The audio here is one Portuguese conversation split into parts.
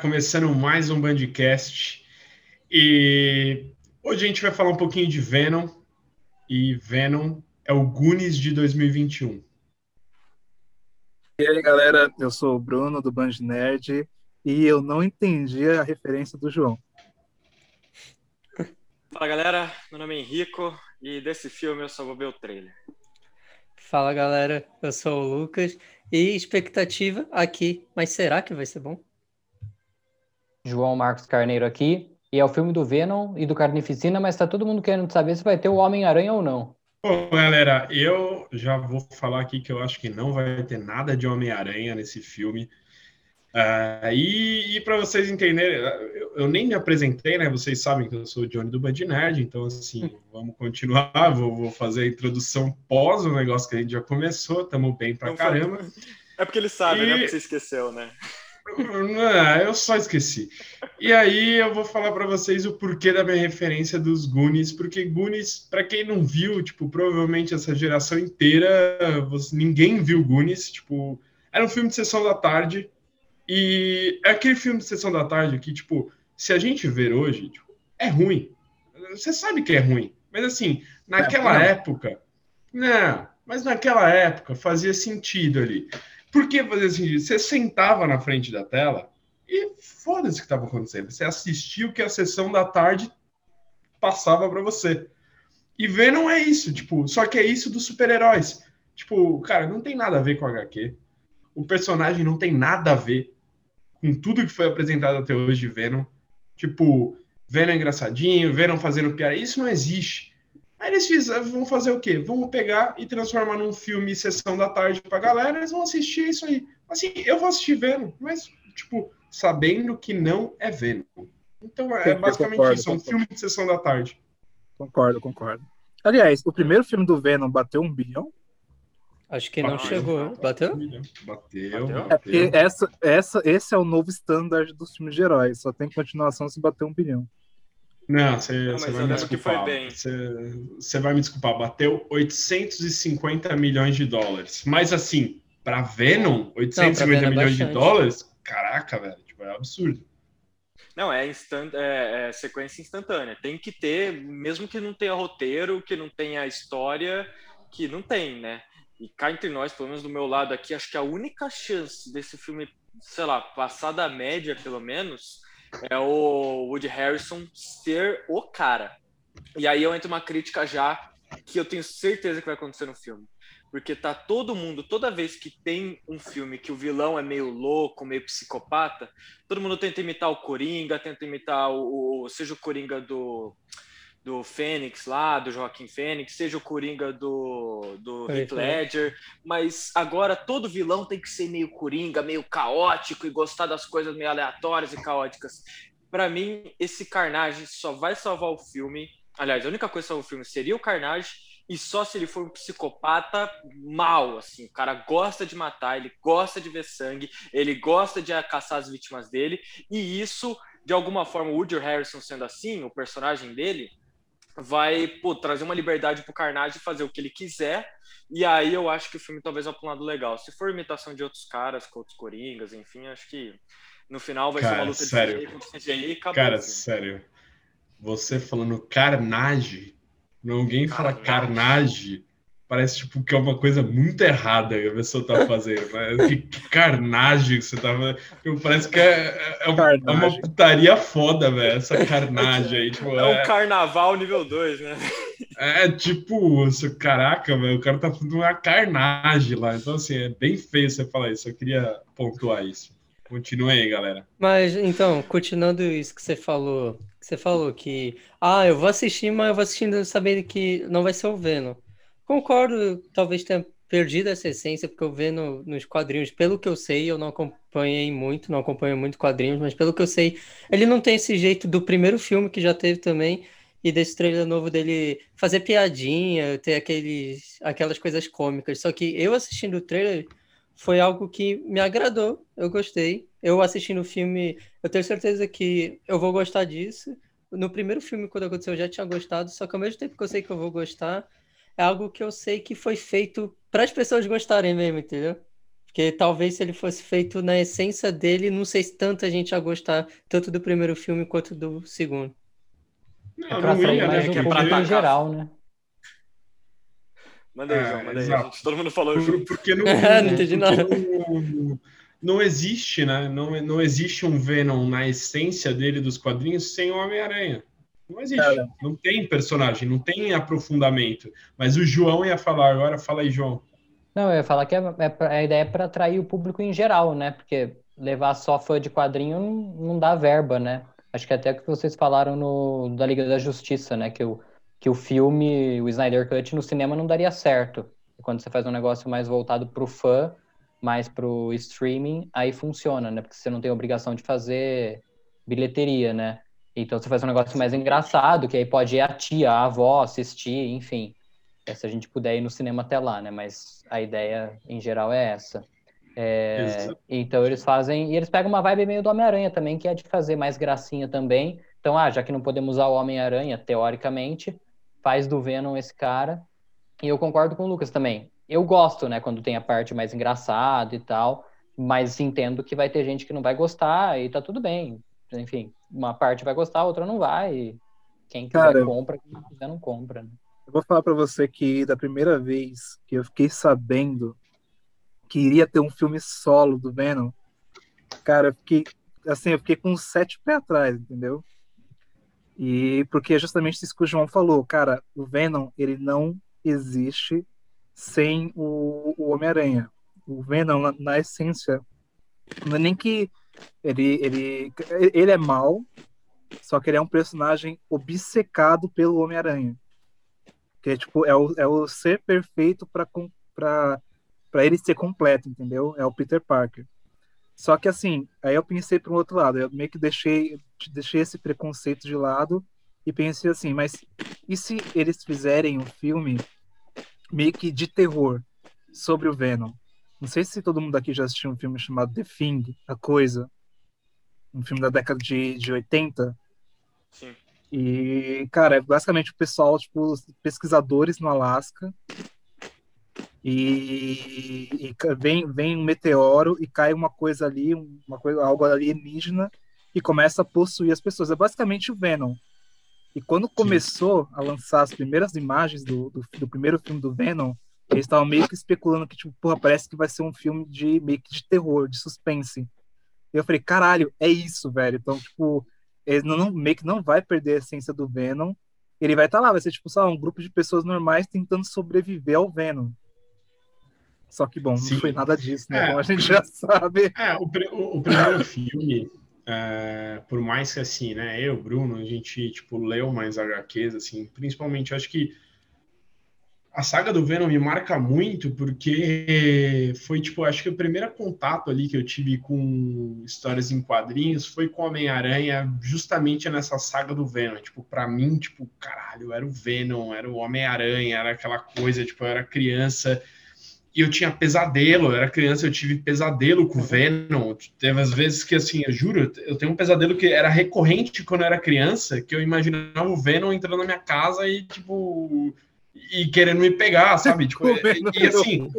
Começando mais um Bandcast e hoje a gente vai falar um pouquinho de Venom e Venom é o Goonies de 2021. E aí galera, eu sou o Bruno do Band Nerd e eu não entendi a referência do João. Fala galera, meu nome é Henrico e desse filme eu só vou ver o trailer. Fala galera, eu sou o Lucas e expectativa aqui, mas será que vai ser bom? João Marcos Carneiro aqui, e é o filme do Venom e do Carnificina, mas tá todo mundo querendo saber se vai ter o Homem-Aranha ou não. Bom, galera, eu já vou falar aqui que eu acho que não vai ter nada de Homem-Aranha nesse filme. Uh, e, e para vocês entenderem, eu, eu, nem me apresentei, né? Vocês sabem que eu sou o Johnny do Band Nerd, então assim, vamos continuar. Vou, vou, fazer a introdução pós o negócio que a gente já começou, estamos bem pra não caramba. Foi... É porque ele sabe, e... né? Porque você esqueceu, né? Não, eu só esqueci. E aí eu vou falar para vocês o porquê da minha referência dos Goonies, porque Goonies, para quem não viu, tipo, provavelmente essa geração inteira, você, ninguém viu Goonies, tipo, era um filme de sessão da tarde, e é aquele filme de sessão da tarde que, tipo, se a gente ver hoje, tipo, é ruim. Você sabe que é ruim, mas assim, naquela época, não, mas naquela época fazia sentido ali. Por que fazer assim? Você sentava na frente da tela e foda-se o que estava acontecendo. Você assistia o que a sessão da tarde passava para você. E Venom é isso, tipo, só que é isso dos super-heróis. Tipo, cara, não tem nada a ver com HQ. O personagem não tem nada a ver com tudo que foi apresentado até hoje de Venom. Tipo, Venom engraçadinho, Venom fazendo piada. Isso não existe. Aí eles fizeram, vão fazer o quê? Vamos pegar e transformar num filme sessão da tarde pra galera, eles vão assistir isso aí. Assim, eu vou assistir Venom, mas, tipo, sabendo que não é Venom. Então é Sim, basicamente concordo, isso, é um filme de sessão da tarde. Concordo, concordo. Aliás, o primeiro filme do Venom bateu um bilhão? Acho que não ah, chegou. Bateu? Bateu, bateu. É porque essa, essa, esse é o novo standard dos filmes de heróis. Só tem continuação se bater um bilhão. Não, você, vai me desculpar. Você, vai me desculpar. Bateu 850 milhões de dólares. Mas assim, para Venom, 850 não, Venom milhões é de dólares, caraca, velho, tipo, é absurdo. Não, é, instant, é, é, sequência instantânea. Tem que ter, mesmo que não tenha roteiro, que não tenha história, que não tem, né? E cá entre nós, pelo menos do meu lado aqui, acho que a única chance desse filme, sei lá, passar da média, pelo menos, é o Woody Harrison ser o cara. E aí eu entro uma crítica já que eu tenho certeza que vai acontecer no filme. Porque tá todo mundo, toda vez que tem um filme que o vilão é meio louco, meio psicopata, todo mundo tenta imitar o Coringa, tenta imitar o, o seja o Coringa do do Fênix lá, do Joaquim Fênix, seja o Coringa do, do Heath Ledger, mas agora todo vilão tem que ser meio Coringa, meio caótico e gostar das coisas meio aleatórias e caóticas. Para mim, esse Carnage só vai salvar o filme. Aliás, a única coisa que salva o filme seria o Carnage e só se ele for um psicopata mal, assim, o cara gosta de matar, ele gosta de ver sangue, ele gosta de caçar as vítimas dele, e isso, de alguma forma, o Woody Harrison sendo assim, o personagem dele, vai pô, trazer uma liberdade pro Carnage fazer o que ele quiser. E aí eu acho que o filme talvez vá para um lado legal. Se for imitação de outros caras, com outros Coringas, enfim, acho que no final vai cara, ser uma luta sério. de CGI contra CGI e acabou. Cara, sério. Você falando Carnage, alguém fala Carnage, parece tipo que é uma coisa muito errada que a pessoa tá fazendo. Né? Que, que carnagem que você tá fazendo. Parece que é, é, uma, é uma putaria foda, velho. Essa carnagem aí. Tipo, é, um é carnaval nível 2, né? É tipo, caraca, velho, o cara tá fazendo uma carnagem lá. Então, assim, é bem feio você falar isso. Eu queria pontuar isso. Continue aí, galera. Mas, então, continuando isso que você falou, você falou que, ah, eu vou assistir, mas eu vou assistindo sabendo que não vai ser o Venom. Concordo, talvez tenha perdido essa essência, porque eu vendo nos quadrinhos, pelo que eu sei, eu não acompanhei muito, não acompanho muito quadrinhos, mas pelo que eu sei, ele não tem esse jeito do primeiro filme que já teve também, e desse trailer novo dele fazer piadinha, ter aqueles, aquelas coisas cômicas. Só que eu assistindo o trailer foi algo que me agradou, eu gostei. Eu assistindo o filme, eu tenho certeza que eu vou gostar disso. No primeiro filme, quando aconteceu, eu já tinha gostado, só que ao mesmo tempo que eu sei que eu vou gostar, é algo que eu sei que foi feito para as pessoas gostarem mesmo, entendeu? Porque talvez se ele fosse feito na essência dele, não sei se tanta gente ia gostar tanto do primeiro filme quanto do segundo. Não, É pra não ia, mais né? o que é pra em geral, né? Manda aí, É, João, manda aí. gente. Todo mundo falou Por- junto. Porque não, Não entendi nada. não, não existe, né? Não, não existe um Venom na essência dele dos quadrinhos sem o Homem-Aranha. Não existe. Cara. Não tem personagem, não tem aprofundamento. Mas o João ia falar agora, fala aí, João. Não, eu ia falar que é, é pra- a ideia é para atrair o público em geral, né? Porque levar só fã de quadrinho não, não dá verba, né? Acho que até que vocês falaram no da Liga da Justiça, né? Que o, que o filme, o Snyder Cut no cinema não daria certo. E quando você faz um negócio mais voltado pro fã, mais pro streaming, aí funciona, né? Porque você não tem obrigação de fazer bilheteria, né? Então você faz um negócio mais engraçado, que aí pode ir a tia, a avó assistir, enfim. É, se a gente puder ir no cinema até lá, né? Mas a ideia em geral é essa. É, então eles fazem. E eles pegam uma vibe meio do Homem-Aranha também, que é de fazer mais gracinha também. Então, ah, já que não podemos usar o Homem-Aranha, teoricamente, faz do Venom esse cara. E eu concordo com o Lucas também. Eu gosto, né, quando tem a parte mais engraçada e tal, mas entendo que vai ter gente que não vai gostar e tá tudo bem. Enfim, uma parte vai gostar, a outra não vai. E quem quiser Cara, compra, quem não quiser não compra. Né? Eu vou falar pra você que da primeira vez que eu fiquei sabendo que iria ter um filme solo do Venom, cara, eu fiquei assim, eu fiquei com uns sete pés atrás, entendeu? E porque é justamente isso que o João falou, cara, o Venom, ele não existe sem o, o Homem-Aranha. O Venom, na, na essência, não é nem que ele, ele, ele é mal, só que ele é um personagem obcecado pelo Homem-Aranha. Que é, tipo, é o, é o ser perfeito para ele ser completo, entendeu? É o Peter Parker. Só que assim, aí eu pensei para um outro lado, eu meio que deixei, deixei esse preconceito de lado e pensei assim, mas e se eles fizerem um filme meio que de terror sobre o Venom? Não sei se todo mundo aqui já assistiu um filme chamado The Thing, A Coisa, um filme da década de, de 80, Sim. e, cara, é basicamente o pessoal, tipo, pesquisadores no Alasca. E, e vem, vem um meteoro e cai uma coisa ali, uma coisa, algo alienígena, e começa a possuir as pessoas. É basicamente o Venom. E quando começou a lançar as primeiras imagens do, do, do primeiro filme do Venom, eles estavam meio que especulando que, tipo, porra, parece que vai ser um filme de meio que de terror, de suspense. E eu falei, caralho, é isso, velho. Então, tipo, ele não, não- meio que não vai perder a essência do Venom. Ele vai estar lá, vai ser tipo, só um grupo de pessoas normais tentando sobreviver ao Venom. Só que, bom, Sim. não foi nada disso, né? É. Como a gente já sabe. É, o, o- o primeiro filme, é, por mais que assim, né, eu, Bruno, a gente, tipo, leu mais HQs, assim, principalmente, eu acho que a saga do Venom me marca muito porque foi, tipo, acho que o primeiro contato ali que eu tive com histórias em quadrinhos foi com Homem-Aranha, justamente nessa saga do Venom. Tipo, pra mim, tipo, caralho, era o Venom, era o Homem-Aranha, era aquela coisa, tipo, eu era criança e eu tinha pesadelo, eu era criança, eu tive pesadelo com o Venom. Teve as vezes que, assim, eu juro, eu tenho um pesadelo que era recorrente quando eu era criança, que eu imaginava o Venom entrando na minha casa e, tipo, e querendo me pegar, sabe? Tipo, e, e assim.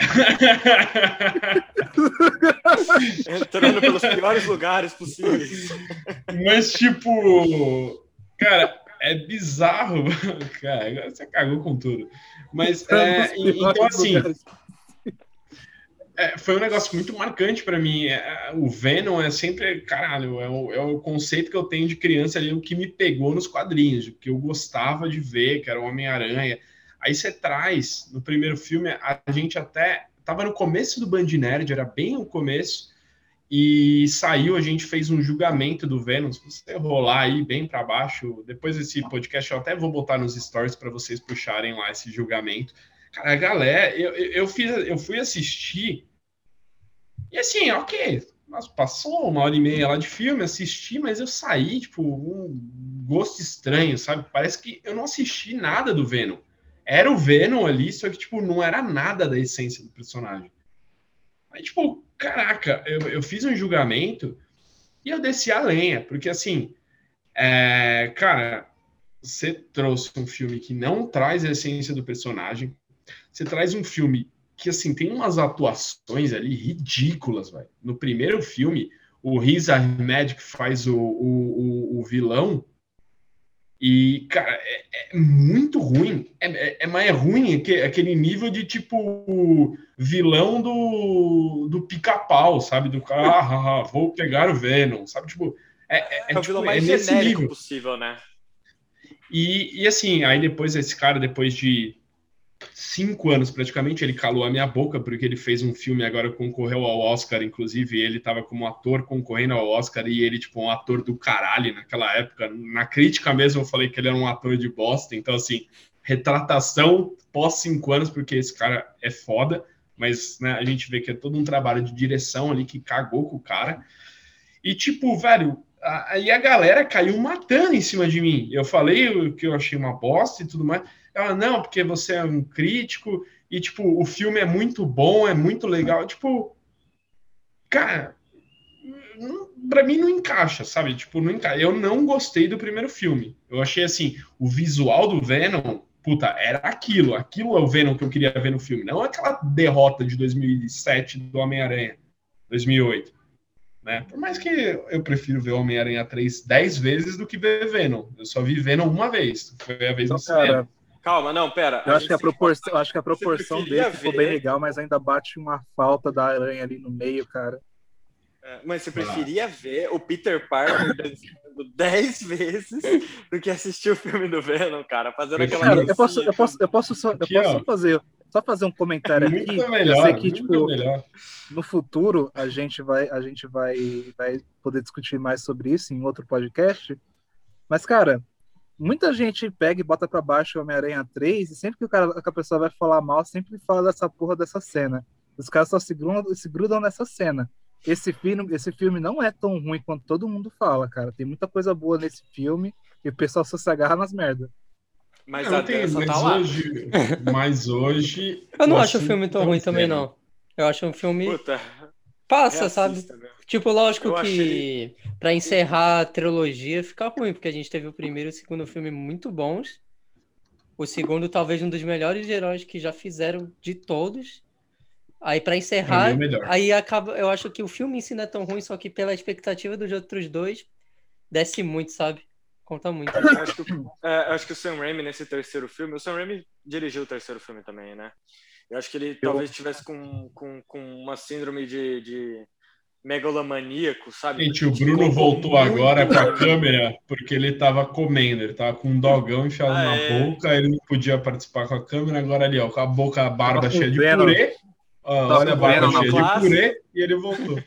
Entrando pelos piores lugares possíveis. Mas, tipo, cara, é bizarro. Cara, agora você cagou com tudo. Mas, é, então, assim, é, foi um negócio muito marcante pra mim. É, o Venom é sempre, caralho, é o, é o conceito que eu tenho de criança ali, o que me pegou nos quadrinhos, o que eu gostava de ver, que era o Homem-Aranha. Aí você traz, no primeiro filme, a gente até tava no começo do Band Nerd, era bem o começo, e saiu, a gente fez um julgamento do Venom. Se você rolar aí bem para baixo, depois desse podcast eu até vou botar nos stories para vocês puxarem lá esse julgamento. Cara, galera, eu, eu, eu fiz, eu fui assistir e assim, ok, passou uma hora e meia lá de filme, assisti, mas eu saí, tipo, um gosto estranho, sabe? Parece que eu não assisti nada do Venom. Era o Venom ali, só que, tipo, não era nada da essência do personagem. Aí, tipo, caraca, eu, eu fiz um julgamento e eu desci a lenha, porque assim, é, cara, você trouxe um filme que não traz a essência do personagem, você traz um filme que assim, tem umas atuações ali ridículas, velho. No primeiro filme, o Riz Ahmed que faz o, o, o, vilão, e, cara, é, é muito ruim. É, é, é, mas é ruim aquele nível de tipo vilão do, do pica-pau, sabe? Do cara, ah, vou pegar o Venom, sabe? Tipo, é, é, é, o tipo, vilão mais genérico nível. possível, né? E, e assim, aí depois esse cara, depois de cinco anos praticamente, ele calou a minha boca, porque ele fez um filme agora, concorreu ao Oscar, inclusive, ele estava como ator concorrendo ao Oscar, e ele, tipo, um ator do caralho naquela época. Na crítica mesmo, eu falei que ele era um ator de bosta, então, assim, retratação pós cinco anos, porque esse cara é foda, mas né, a gente vê que é todo um trabalho de direção ali que cagou com o cara. E, tipo, velho, aí a galera caiu matando em cima de mim. Eu falei que eu achei uma bosta e tudo mais. Ela, não, porque você é um crítico e, tipo, o filme é muito bom, é muito legal. Tipo, cara, para mim não encaixa, sabe? Tipo, não encaixa. Eu não gostei do primeiro filme. Eu achei assim, o visual do Venom, puta, era aquilo. Aquilo é o Venom que eu queria ver no filme, não aquela derrota de 2007 do Homem-Aranha, 2008. Né? Por mais que eu prefiro ver Homem-Aranha 3 10 vezes do que ver Venom. Eu só vi Venom uma vez. Foi a vez então, no cinema. Calma, não, pera. Eu acho que a proporção, acho que a proporção dele ver... ficou bem legal, mas ainda bate uma falta da aranha ali no meio, cara. É, mas você preferia ah. ver o Peter Parker dançando 10 vezes do que assistir o filme do Venom, cara, fazendo aquela cara, eu posso, eu posso, eu posso só, eu posso fazer, só fazer um comentário muito aqui. Melhor, eu sei que tipo, melhor. no futuro a gente vai, a gente vai, vai poder discutir mais sobre isso em outro podcast. Mas cara, muita gente pega e bota para baixo o Homem-Aranha 3 e sempre que, o cara, que a pessoa vai falar mal, sempre fala dessa porra dessa cena. Os caras só se grudam, se grudam nessa cena. Esse filme, esse filme não é tão ruim quanto todo mundo fala, cara. Tem muita coisa boa nesse filme e o pessoal só se agarra nas merdas. Mas não, a tem, mas tá lá. Hoje, mas hoje. Eu não acho o filme tão ruim também, não. Eu acho um filme. Puta. Passa, sabe? Mesmo. Tipo, lógico eu que achei... para encerrar a trilogia fica ruim, porque a gente teve o primeiro e o segundo filme muito bons. O segundo, talvez, um dos melhores heróis que já fizeram de todos. Aí, para encerrar, é aí acaba. Eu acho que o filme em si não é tão ruim, só que pela expectativa dos outros dois, desce muito, sabe? Conta muito. Eu acho, que, é, acho que o Sam Raimi, nesse terceiro filme, o Sam Raimi dirigiu o terceiro filme também, né? Eu acho que ele eu... talvez tivesse com, com, com uma síndrome de, de megalomaníaco, sabe? Gente, o Bruno voltou agora com a câmera porque ele estava comendo, ele estava com um dogão enfiado ah, na é? boca, ele não podia participar com a câmera, agora ali, ó, com a boca, a barba tá cheia de purê, ó, tá olha a barba cheia de purê, e ele voltou.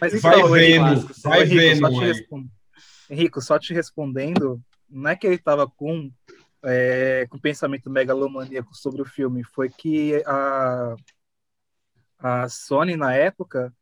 Mas então, vai vendo, vai vendo. Henrico, só te respondendo, não é que ele estava com é, com pensamento megalomaníaco sobre o filme, foi que a, a Sony, na época,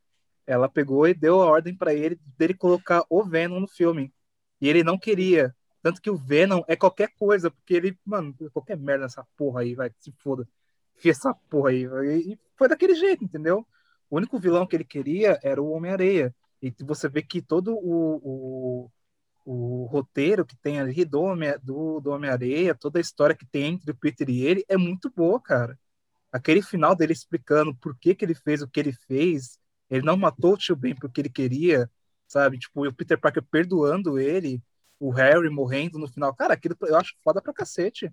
ela pegou e deu a ordem para ele dele colocar o Venom no filme. E ele não queria. Tanto que o Venom é qualquer coisa, porque ele, mano, qualquer merda nessa porra aí, vai, se foda. Fez essa porra aí. E foi daquele jeito, entendeu? O único vilão que ele queria era o Homem-Areia. E você vê que todo o, o, o roteiro que tem ali do, do, do Homem-Areia, toda a história que tem entre o Peter e ele é muito boa, cara. Aquele final dele explicando por que, que ele fez o que ele fez, ele não matou o tio Ben porque ele queria, sabe? Tipo, o Peter Parker perdoando ele, o Harry morrendo no final. Cara, aquilo eu acho foda pra cacete.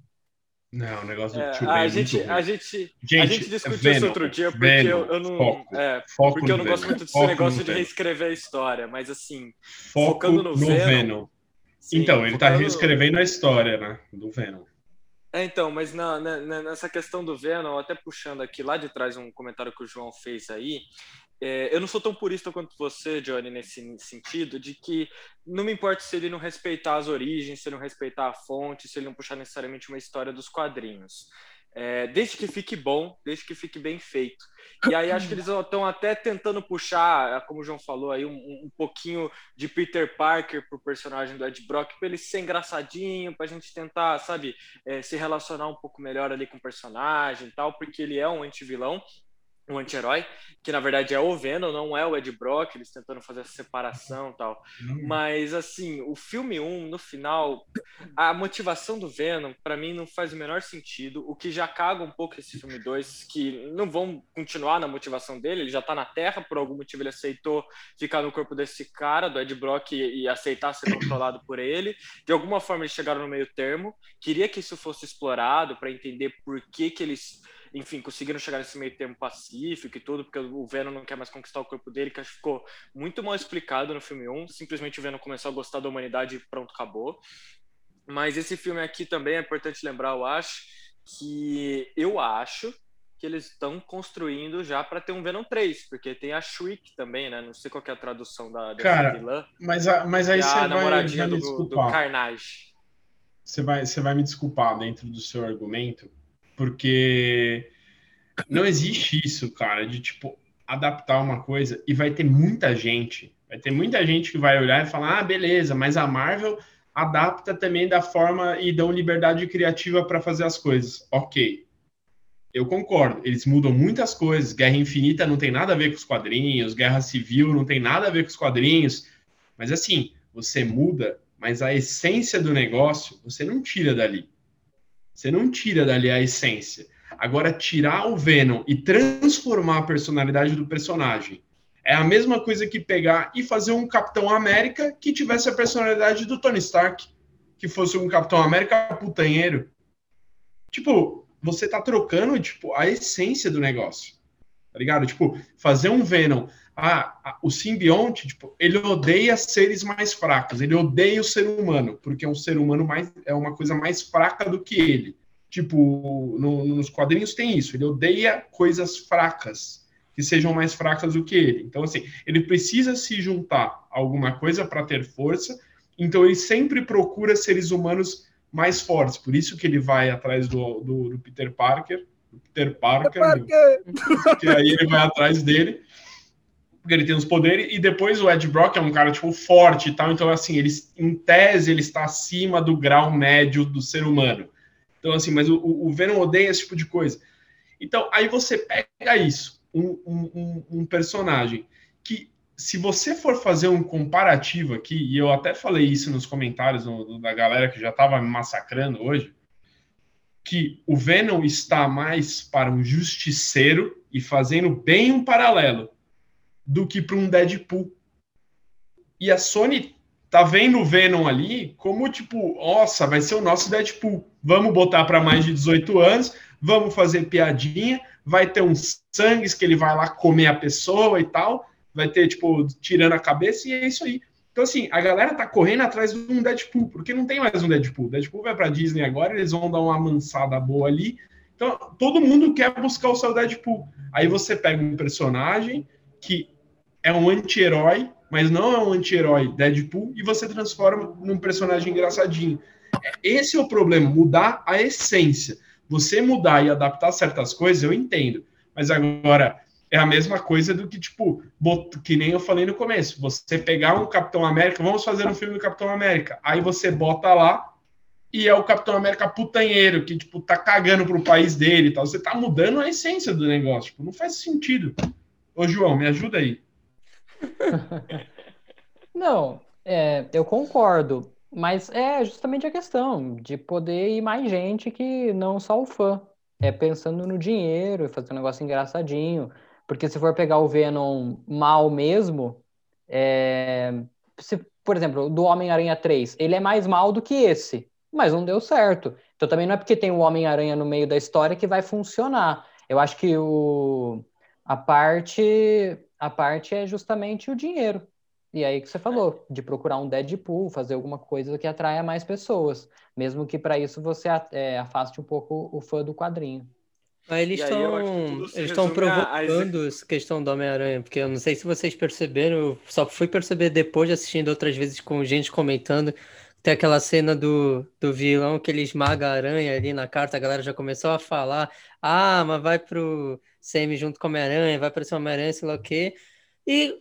Não, o negócio do é, tio Ben. A é gente, a gente, gente, a gente discutiu Venom, isso outro dia porque Venom, eu, eu, não. Foco, é, foco porque eu não gosto muito desse negócio de reescrever a história, mas assim, foco focando no, no Venom. Venom. Sim, então, ele tá reescrevendo a história, né? Do Venom. É, então, mas na, na, nessa questão do Venom, até puxando aqui lá de trás um comentário que o João fez aí, é, eu não sou tão purista quanto você, Johnny, nesse sentido, de que não me importa se ele não respeitar as origens, se ele não respeitar a fonte, se ele não puxar necessariamente uma história dos quadrinhos. É, desde que fique bom, desde que fique bem feito. E aí acho que eles estão até tentando puxar, como o João falou aí, um, um pouquinho de Peter Parker pro personagem do Ed Brock, para ele ser engraçadinho, para a gente tentar, sabe, é, se relacionar um pouco melhor ali com o personagem e tal, porque ele é um anti-vilão um anti-herói, que na verdade é o Venom, não é o Ed Brock, eles tentando fazer essa separação tal. Hum. Mas, assim, o filme 1, no final, a motivação do Venom, para mim, não faz o menor sentido. O que já caga um pouco esse filme 2, que não vão continuar na motivação dele, ele já tá na Terra, por algum motivo ele aceitou ficar no corpo desse cara, do Ed Brock, e, e aceitar ser controlado por ele. De alguma forma eles chegaram no meio termo. Queria que isso fosse explorado para entender por que que eles enfim, conseguiram chegar nesse meio termo pacífico e tudo, porque o Venom não quer mais conquistar o corpo dele, que acho que ficou muito mal explicado no filme 1. Simplesmente o Venom começou a gostar da humanidade e pronto, acabou. Mas esse filme aqui também é importante lembrar, eu acho, que eu acho que eles estão construindo já para ter um Venom 3, porque tem a Shriek também, né? Não sei qual é a tradução da, da Cara, vilã. Mas, a- mas aí você a vai, namoradinha vai me do, do desculpar. Carnage. Você vai, você vai me desculpar dentro do seu argumento, porque não existe isso, cara, de tipo adaptar uma coisa e vai ter muita gente, vai ter muita gente que vai olhar e falar: "Ah, beleza, mas a Marvel adapta também da forma e dão liberdade criativa para fazer as coisas". OK. Eu concordo, eles mudam muitas coisas. Guerra Infinita não tem nada a ver com os quadrinhos, Guerra Civil não tem nada a ver com os quadrinhos. Mas assim, você muda, mas a essência do negócio você não tira dali. Você não tira dali a essência. Agora, tirar o Venom e transformar a personalidade do personagem é a mesma coisa que pegar e fazer um Capitão América que tivesse a personalidade do Tony Stark, que fosse um Capitão América putanheiro. Tipo, você tá trocando tipo a essência do negócio. Tá ligado? Tipo, fazer um Venom ah, a- o simbionte, tipo, ele odeia seres mais fracos, ele odeia o ser humano, porque um ser humano mais é uma coisa mais fraca do que ele. Tipo, no- nos quadrinhos tem isso, ele odeia coisas fracas, que sejam mais fracas do que ele. Então, assim, ele precisa se juntar a alguma coisa para ter força, então ele sempre procura seres humanos mais fortes, por isso que ele vai atrás do, do, do Peter Parker, do Peter Parker, Porque que aí ele vai atrás dele, porque ele tem os poderes, e depois o Ed Brock é um cara, tipo, forte e tal, então, assim, ele, em tese, ele está acima do grau médio do ser humano. Então, assim, mas o, o Venom odeia esse tipo de coisa. Então, aí você pega isso, um, um, um- personagem que, se você for fazer um comparativo aqui, e eu até falei isso nos comentários da galera que já estava me massacrando hoje, que o Venom está mais para um justiceiro e fazendo bem um paralelo do que para um Deadpool. E a Sony tá vendo o Venom ali como tipo, nossa, vai ser o nosso Deadpool. Vamos botar para mais de 18 anos, vamos fazer piadinha, vai ter uns sangues que ele vai lá comer a pessoa e tal, vai ter tipo tirando a cabeça e é isso aí. Então assim, a galera tá correndo atrás de um Deadpool, porque não tem mais um Deadpool. Deadpool vai para Disney agora, eles vão dar uma amansada boa ali. Então, todo mundo quer buscar o seu Deadpool. Aí você pega um personagem que é um anti-herói, mas não é um anti-herói Deadpool, e você transforma num personagem engraçadinho. Esse é o problema, mudar a essência. Você mudar e adaptar certas coisas, eu entendo. Mas agora, é a mesma coisa do que, tipo, que nem eu falei no começo. Você pegar um Capitão América, vamos fazer um filme do Capitão América. Aí você bota lá e é o Capitão América putanheiro, que, tipo, tá cagando pro país dele e tal. Você tá mudando a essência do negócio. Tipo, não faz sentido. Ô, João, me ajuda aí. Não, é, eu concordo, mas é justamente a questão de poder ir mais gente que não só o fã. É pensando no dinheiro, fazer um negócio engraçadinho. Porque se for pegar o Venom mal mesmo, é, se, por exemplo, do Homem-Aranha 3, ele é mais mal do que esse, mas não deu certo. Então também não é porque tem o Homem-Aranha no meio da história que vai funcionar. Eu acho que o, a parte, a parte é justamente o dinheiro. E aí que você falou, de procurar um Deadpool, fazer alguma coisa que atraia mais pessoas, mesmo que para isso você é, afaste um pouco o fã do quadrinho. Mas eles estão resume a- provocando essa questão do Homem-Aranha, porque eu não sei se vocês perceberam, eu só fui perceber depois de assistindo outras vezes com gente comentando. Tem aquela cena do, do vilão que ele esmaga a aranha ali na carta, a galera já começou a falar: ah, mas vai pro CM junto com o Homem-Aranha, vai aparecer Homem-Aranha, sei lá o quê. E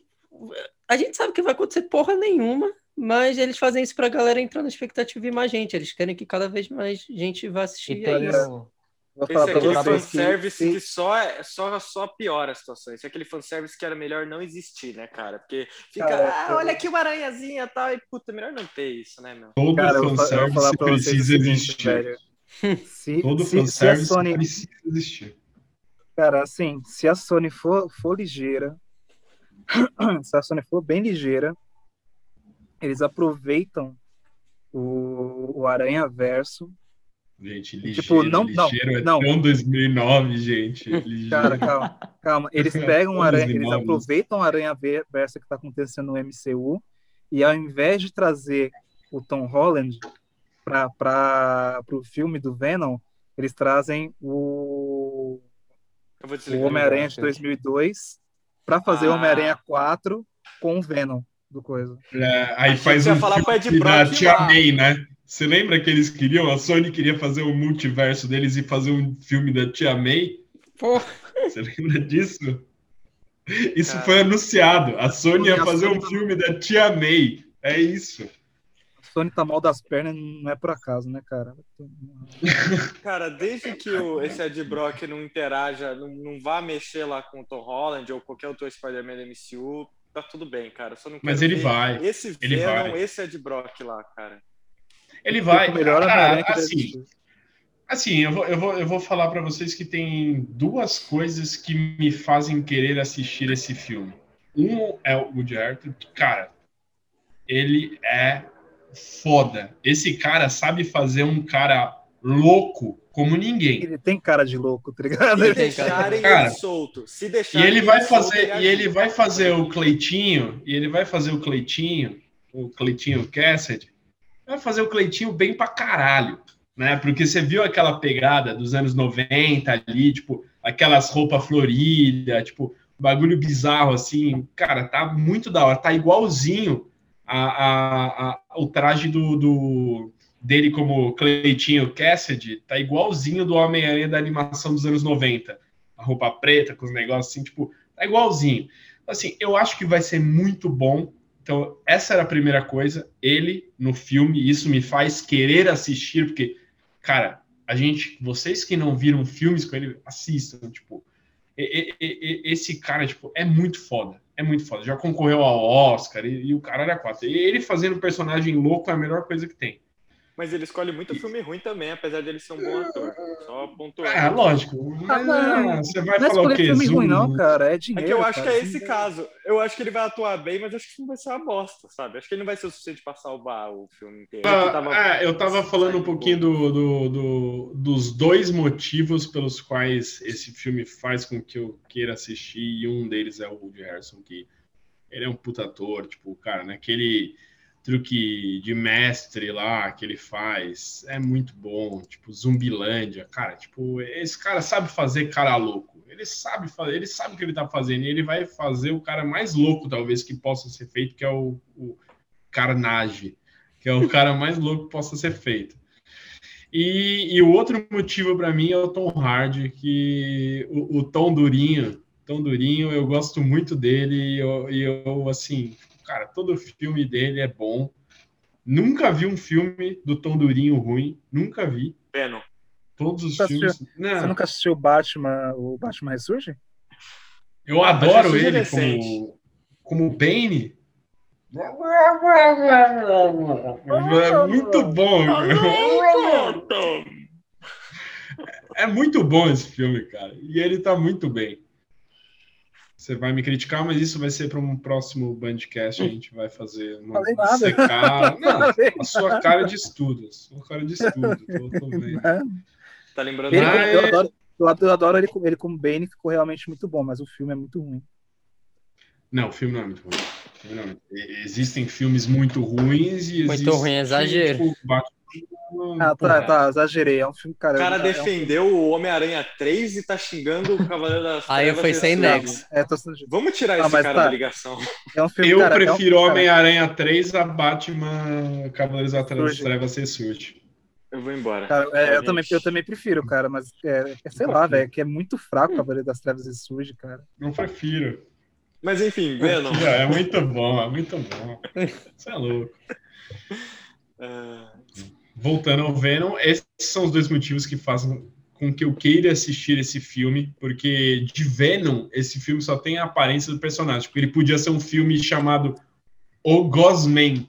a gente sabe que vai acontecer porra nenhuma, mas eles fazem isso pra galera entrar na expectativa e mais gente. Eles querem que cada vez mais gente vá E assistir. tem é isso. Vou Esse é aquele que, fanservice se- que só, é- só, só piora a situação. Esse é aquele fanservice que era melhor não existir, né, cara? Porque fica, Cara, ah, eu- olha aqui uma aranhazinha e tal, e puta, melhor não ter isso, né, meu? Todo Cara, fanservice falar pra vocês o precisa existir. Se, Todo se, se fanservice Sony, precisa existir. cara, assim, se a Sony for, for ligeira, se a Sony for bem ligeira, eles aproveitam o, o Aranha Verso. Gente, E, ligeiro, tipo, não- não, é não. tão 2009, gente. Ligeiro. Cara, calma, calma. Eles pegam o Todos Aranha, eles aproveitam o Aranha Ver- Verso que tá acontecendo no MCU e ao invés de trazer o Tom Holland para o filme do Venom, eles trazem o o. Homem-Aranha de 2002 para fazer o Ah. Homem-Aranha 4 com o Venom do coisa. É, aí faz um falar pro filme Ed da Brock Tia lá. May, né? Você lembra que eles queriam? A Sony queria fazer o multiverso deles e fazer um filme da Tia May? Pô, Você lembra disso? Isso Cara. foi anunciado. A Sony ia fazer Sony um tá- filme da Tia May. É isso. A Sony tá mal das pernas, não é por acaso, né, cara? Cara, desde que o, esse Ed Brock não interaja, não, não vá mexer lá com o Tom Holland ou qualquer outro Spider-Man da MCU, tá tudo bem, cara. Só não Mas ele ver vai. Esse ele Venom, vai. esse Ed Brock lá, cara. Ele vai. melhor Ah, deve assim. Assim, eu vou, eu, vou, eu vou falar pra vocês que tem duas coisas que me fazem querer assistir esse filme. Um é o Woody Harrelson, que, cara, ele é foda. Esse cara sabe fazer um cara louco como ninguém. Ele tem cara de louco, tá ligado? Se cara. deixarem Cara, ele solto. Se E deixarem ele vai solto, fazer, ele e ele vai fazer o Cleitinho, e ele vai fazer o Cleitinho, o Cleitinho Cassidy, vai fazer o Cleitinho bem pra caralho, né? Porque você viu aquela pegada dos anos 90 ali, tipo, aquelas roupas floridas, tipo, bagulho bizarro assim, cara, tá muito da hora, tá igualzinho a, a, a- o traje do, do- dele como Cleitinho Cassidy, tá igualzinho do Homem-Aranha da animação dos anos 90 a roupa preta, com os negócios assim, tipo, tá igualzinho. Assim, eu acho que vai ser muito bom. Então, essa era a primeira coisa. Ele no filme, isso me faz querer assistir, porque, cara, a gente, vocês que não viram filmes com ele, assistam, tipo, e- e- e- esse cara, tipo, é muito foda. É muito foda. Já concorreu ao Oscar e, o cara era quatro. Ele fazendo personagem louco é a melhor coisa que tem. Mas ele escolhe muito filme ruim também, apesar dele ser um bom ator. Só pontuando. É, lógico. Mas, não, ah, você vai Não é falar o quê? filme ruim, Zoom? não, cara. É É dinheiro. que eu acho cara. que é esse caso. Eu acho que ele vai atuar bem, mas acho que não vai ser uma bosta, sabe? Acho que ele não vai ser o suficiente pra salvar o filme inteiro. Ah, Eu tava- é, eu tava falando um pouquinho do, do- do- dos dois motivos pelos quais esse filme faz com que eu queira assistir, e um deles é o Woody Harrison, que ele é um puta ator, tipo, cara, naquele truque de mestre lá que ele faz, é muito bom, tipo, Zumbilândia, cara, tipo, esse cara sabe fazer cara louco, ele sabe fazer, ele sabe o que ele tá fazendo, e ele vai fazer o cara mais louco, talvez, que possa ser feito, que é o, o Carnage, que é o cara mais louco que possa ser feito. E, e o outro motivo para mim é o Tom Hardy, que o, o Tom Durinho, Tom Durinho, eu gosto muito dele e eu, e eu, assim, cara, todo filme dele é bom. Nunca vi um filme do Tom Durinho ruim, nunca vi. Venom. Todos os Nunca filmes. Você nunca assistiu o Batman, o Batman Ressurge? eu adoro é ele como, como Bane. É muito bom. É muito bom esse filme, cara. E ele tá muito bem. Você vai me criticar, mas isso vai ser para um próximo Bandcast. A gente vai fazer uma Falei nada. secar. Não, a sua cara de estudo. A sua cara de estudo. Tô, tô vendo. Tá lembrando? Ele, Ah, eu é. adoro, eu adoro- eu adoro ele, como- ele como Bane, ficou realmente muito bom, mas o filme é muito ruim. Não, o filme não é muito ruim. Não é Existem filmes muito ruins e Muito ruim, exagero. tipo, Ah, Porra. tá, tá, exagerei. É um filme, cara. O cara é um- defendeu o Homem-Aranha 3 e tá xingando o Cavaleiro das Aí Trevas foi sem Ressurge. nexo. É, tô, Vamos tirar Ah, esse cara tá. da ligação. é um filme, Eu cara, é um- prefiro Homem-Aranha 3 a Batman Cavaleiros das Surge. Trevas Ressurge. Eu vou embora. Cara, é, eu, também, eu também prefiro, cara, mas é, é, sei lá, velho, que é muito fraco o Cavaleiro das Trevas e surge, cara. Não prefiro. Mas enfim, Venom. É muito bom, é muito bom. Você é louco. Ah, Voltando ao Venom, esses são os dois motivos que fazem com que eu queira assistir esse filme, porque de Venom, esse filme só tem a aparência do personagem. Tipo, ele podia ser um filme chamado O Gosman.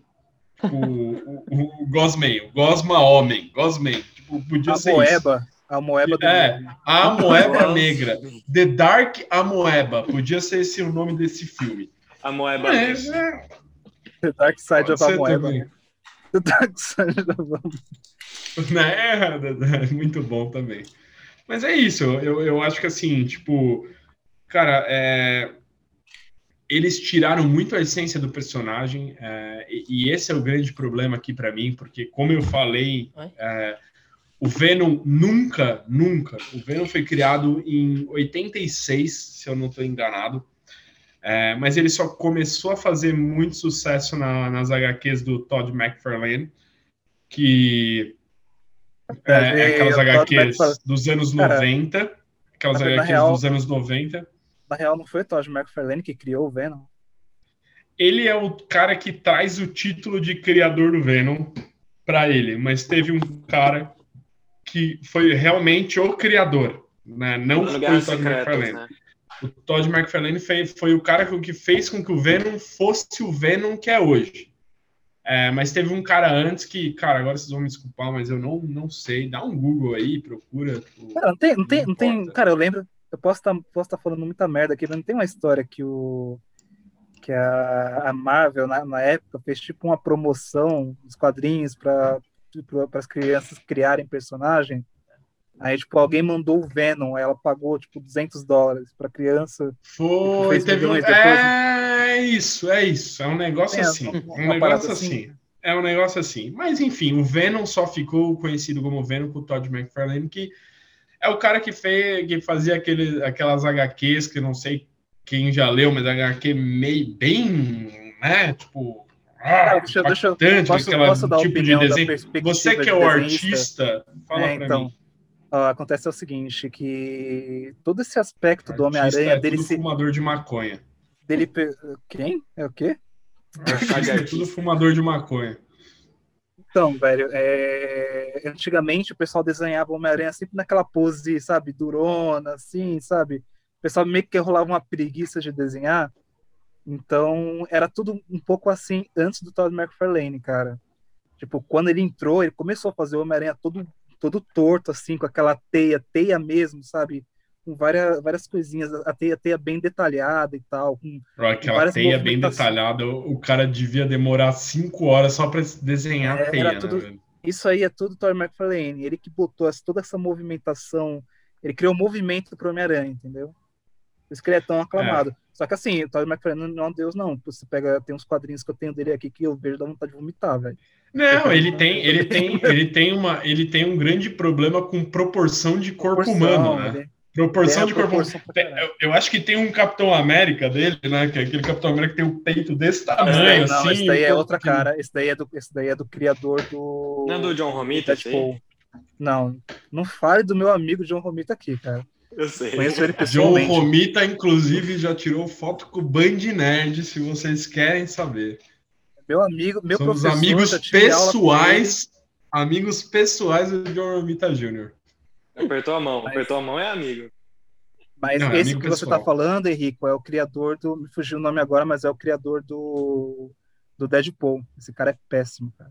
O, o, o Gosman, o Gosma Homem, Gosman. Tipo, podia a ser moeba, isso. A moeba do É, a Moeba Negra. The Dark Amoeba. Podia ser esse o nome desse filme. A Moeba. Mas, é, The Dark Side pode of a ser moeba. também. The Dark Side of a né? É muito bom também. Mas é isso, eu, eu acho que assim, tipo, cara, é, eles tiraram muito a essência do personagem, é, e, e esse é o grande problema aqui para mim, porque como eu falei, é, o Venom nunca, nunca, o Venom foi criado em 86, se eu não estou enganado, é, mas ele só começou a fazer muito sucesso na- nas HQs do Todd McFarlane, que é, é aquelas Todd HQs dos anos Cara, 90, aquelas na HQs real- dos anos 90. Na real, não foi o Todd McFarlane que criou o Venom? Ele é o cara que traz o título de criador do Venom para ele, mas teve um cara que foi realmente o criador, né? Não foi o Todd McFarlane. né? O Todd McFarlane foi, foi o cara que fez com que o Venom fosse o Venom que é hoje. É, mas teve um cara antes que, cara, agora vocês vão me desculpar, mas eu não, não sei. Dá um Google aí, procura. tipo, Cara, não tem, não tem, Não não tem. Cara, eu lembro. Eu posso estar posso tá falando muita merda aqui, mas não tem uma história que o. Que a, a Marvel, na, na época, fez tipo uma promoção dos quadrinhos para as crianças criarem personagem. Aí, tipo, alguém mandou o Venom, ela pagou, tipo, 200 dólares pra criança. Foi, fez teve um. É isso, é isso. É um negócio É, assim. uma- Um negócio assim. assim. É um negócio assim. Mas enfim, o Venom só ficou conhecido como Venom com o Todd McFarlane, que é o cara que fez, que fazia aquele, aquelas HQs que não sei quem já leu, mas HQ meio bem, né? Tipo. Ah, deixa, eu- deixa eu. Posso, aquela posso tipo de desenho. perspectiva Você que é o desenhista? artista, fala É, pra então, mim. Acontece é o seguinte, que todo esse aspecto do Homem-Aranha, é dele tudo se... fumador de maconha. Dele, quem? É o quê? Artista é tudo fumador de maconha. Então, velho, é, antigamente o pessoal desenhava o Homem-Aranha sempre naquela pose, sabe, durona, assim, sabe? O pessoal meio que rolava uma preguiça de desenhar. Então, era tudo um pouco assim antes do Todd McFarlane, cara. Tipo, quando ele entrou, ele começou a fazer o Homem-Aranha todo, todo torto, assim, com aquela teia, teia mesmo, sabe? Com várias, várias coisinhas, a teia, teia bem detalhada e tal, com Aquela várias teia bem detalhada, o o cara devia demorar cinco horas só para desenhar É, a teia, né, tudo- velho? Isso aí é tudo Todd McFarlane. Ele que botou toda essa movimentação. Ele criou movimento pro Homem-Aranha, entendeu? Por isso que ele é tão aclamado. Só que assim, o Todd McFarlane não é um deus, não. Você pega, tem uns quadrinhos que eu tenho dele aqui que eu vejo dá vontade de vomitar, velho. Não, ele tem, ele tem, ele tem uma, ele tem um grande problema com proporção de corpo Proporção, humano, né? ele Proporção de corpo proporção eu, eu acho que tem um Capitão América dele, né? Que é aquele Capitão América que tem o peito desse tamanho, Não, assim. esse daí é então, outra cara. Esse daí é do, esse daí é do criador do. Não é do John Romita? Deadpool. Não, não fale do meu amigo John Romita aqui, cara. Eu sei. Conheço ele John pessoalmente. Romita, inclusive, já tirou foto com o Band Nerd, se vocês querem saber. Meu amigo, meu Somos professor. amigos pessoais, amigos pessoais do John Romita Jr. Apertou a mão. Mas- Apertou a mão é amigo. Mas Não, é esse amigo que você pessoal. tá falando, Henrico, é o criador do. Me fugiu o nome agora, mas é o criador do. Do Deadpool. Esse cara é péssimo, cara.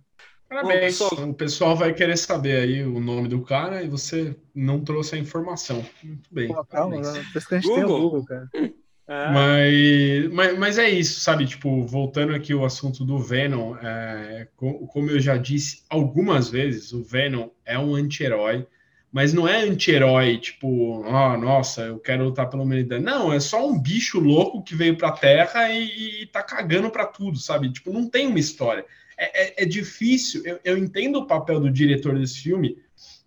Parabéns. Bom, pessoal- O pessoal vai querer saber aí o nome do cara e você não trouxe a informação. Muito bem. Pô, calma, por isso que a gente tem o Google. Google, cara. É. Mas, mas, mas é isso, sabe? Tipo, voltando aqui ao assunto do Venom, é, co- como eu já disse algumas vezes, o Venom é um anti-herói, mas não é anti-herói, tipo, ah, nossa, eu quero lutar pela humanidade. Não, é só um bicho louco que veio pra Terra e, e tá cagando pra tudo, sabe? Tipo, não tem uma história. É, é- é difícil, eu, eu entendo o papel do diretor desse filme,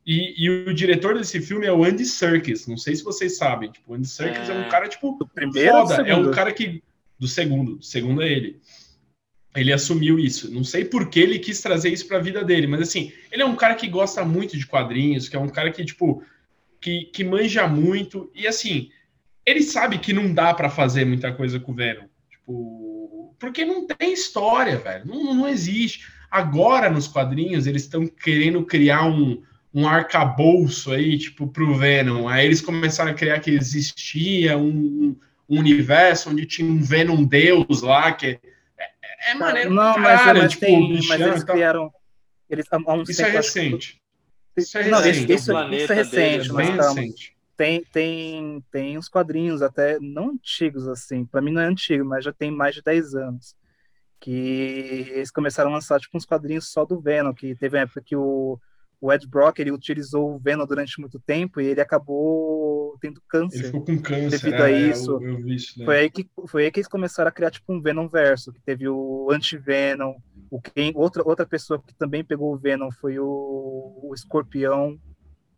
e, e o diretor desse filme é o Andy Serkis, não sei se vocês sabem, tipo, o Andy Serkis é, um É. cara, tipo, Do primeiro ou do foda, é um segundo? cara que. Do segundo, do segundo é ele. Ele assumiu isso. Não sei por que ele quis trazer isso pra vida dele, mas assim, ele é um cara que gosta muito de quadrinhos, que é um cara que, tipo, que, que manja muito, e assim, ele sabe que não dá pra fazer muita coisa com o Venom. Tipo, porque não tem história, velho. Não, não existe. Agora, nos quadrinhos, eles estão querendo criar um, um arcabouço aí, tipo, pro Venom. Aí eles começaram a criar que existia um, um universo onde tinha um Venom Deus lá, que é, é maneiro Não, mas, caralho, mas, tipo, tem, mas eles criaram. Eles, há, uns Isso é acho recente. Isso é Não, recente. isso, isso, O planeta isso é recente, deles, mas calma. recente. Tem, tem, tem uns quadrinhos até não antigos, assim. Pra mim não é antigo, mas já tem mais de 10 anos. Que eles começaram a lançar tipo uns quadrinhos só do Venom, que teve uma época que o, o Ed Brock ele utilizou o Venom durante muito tempo e ele acabou tendo Ele câncer. ficou com câncer. Devido a é, isso, Eu, eu isso, né? Foi aí, que, foi aí que eles começaram a criar tipo um Venom verso, que teve o Anti-Venom, o quem, outra, outra pessoa que também pegou o Venom foi o, o Escorpião